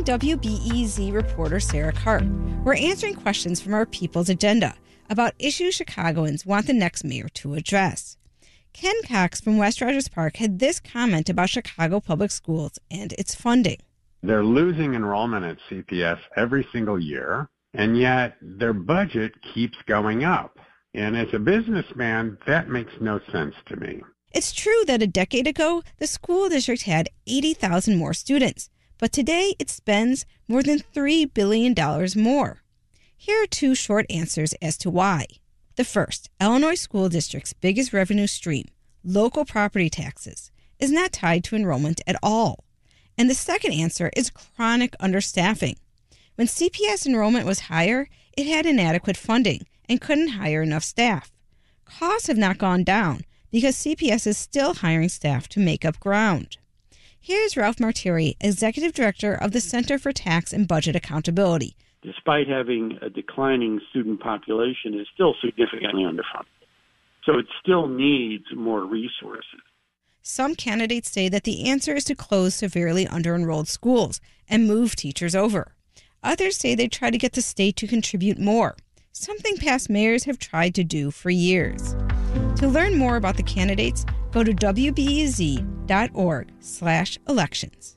I'm WBEZ reporter Sarah Karp. We're answering questions from our People's Agenda about issues Chicagoans want the next mayor to address. Ken Cox from West Rogers Park had this comment about Chicago Public Schools and its funding. They're losing enrollment at CPS every single year, and yet their budget keeps going up. And as a businessman, that makes no sense to me. It's true that a decade ago, the school district had 80,000 more students, but today it spends more than $3 billion more. Here are two short answers as to why. The first, Illinois school district's biggest revenue stream, local property taxes, is not tied to enrollment at all. And the second answer is chronic understaffing. When CPS enrollment was higher, it had inadequate funding and couldn't hire enough staff. Costs have not gone down because CPS is still hiring staff to make up ground. Here's Ralph Martire, Executive Director of the Center for Tax and Budget Accountability. Despite having a declining student population, is still significantly underfunded. So it still needs more resources. Some candidates say that the answer is to close severely under-enrolled schools and move teachers over. Others say they try to get the state to contribute more, something past mayors have tried to do for years. To learn more about the candidates, go to wbez.org/elections.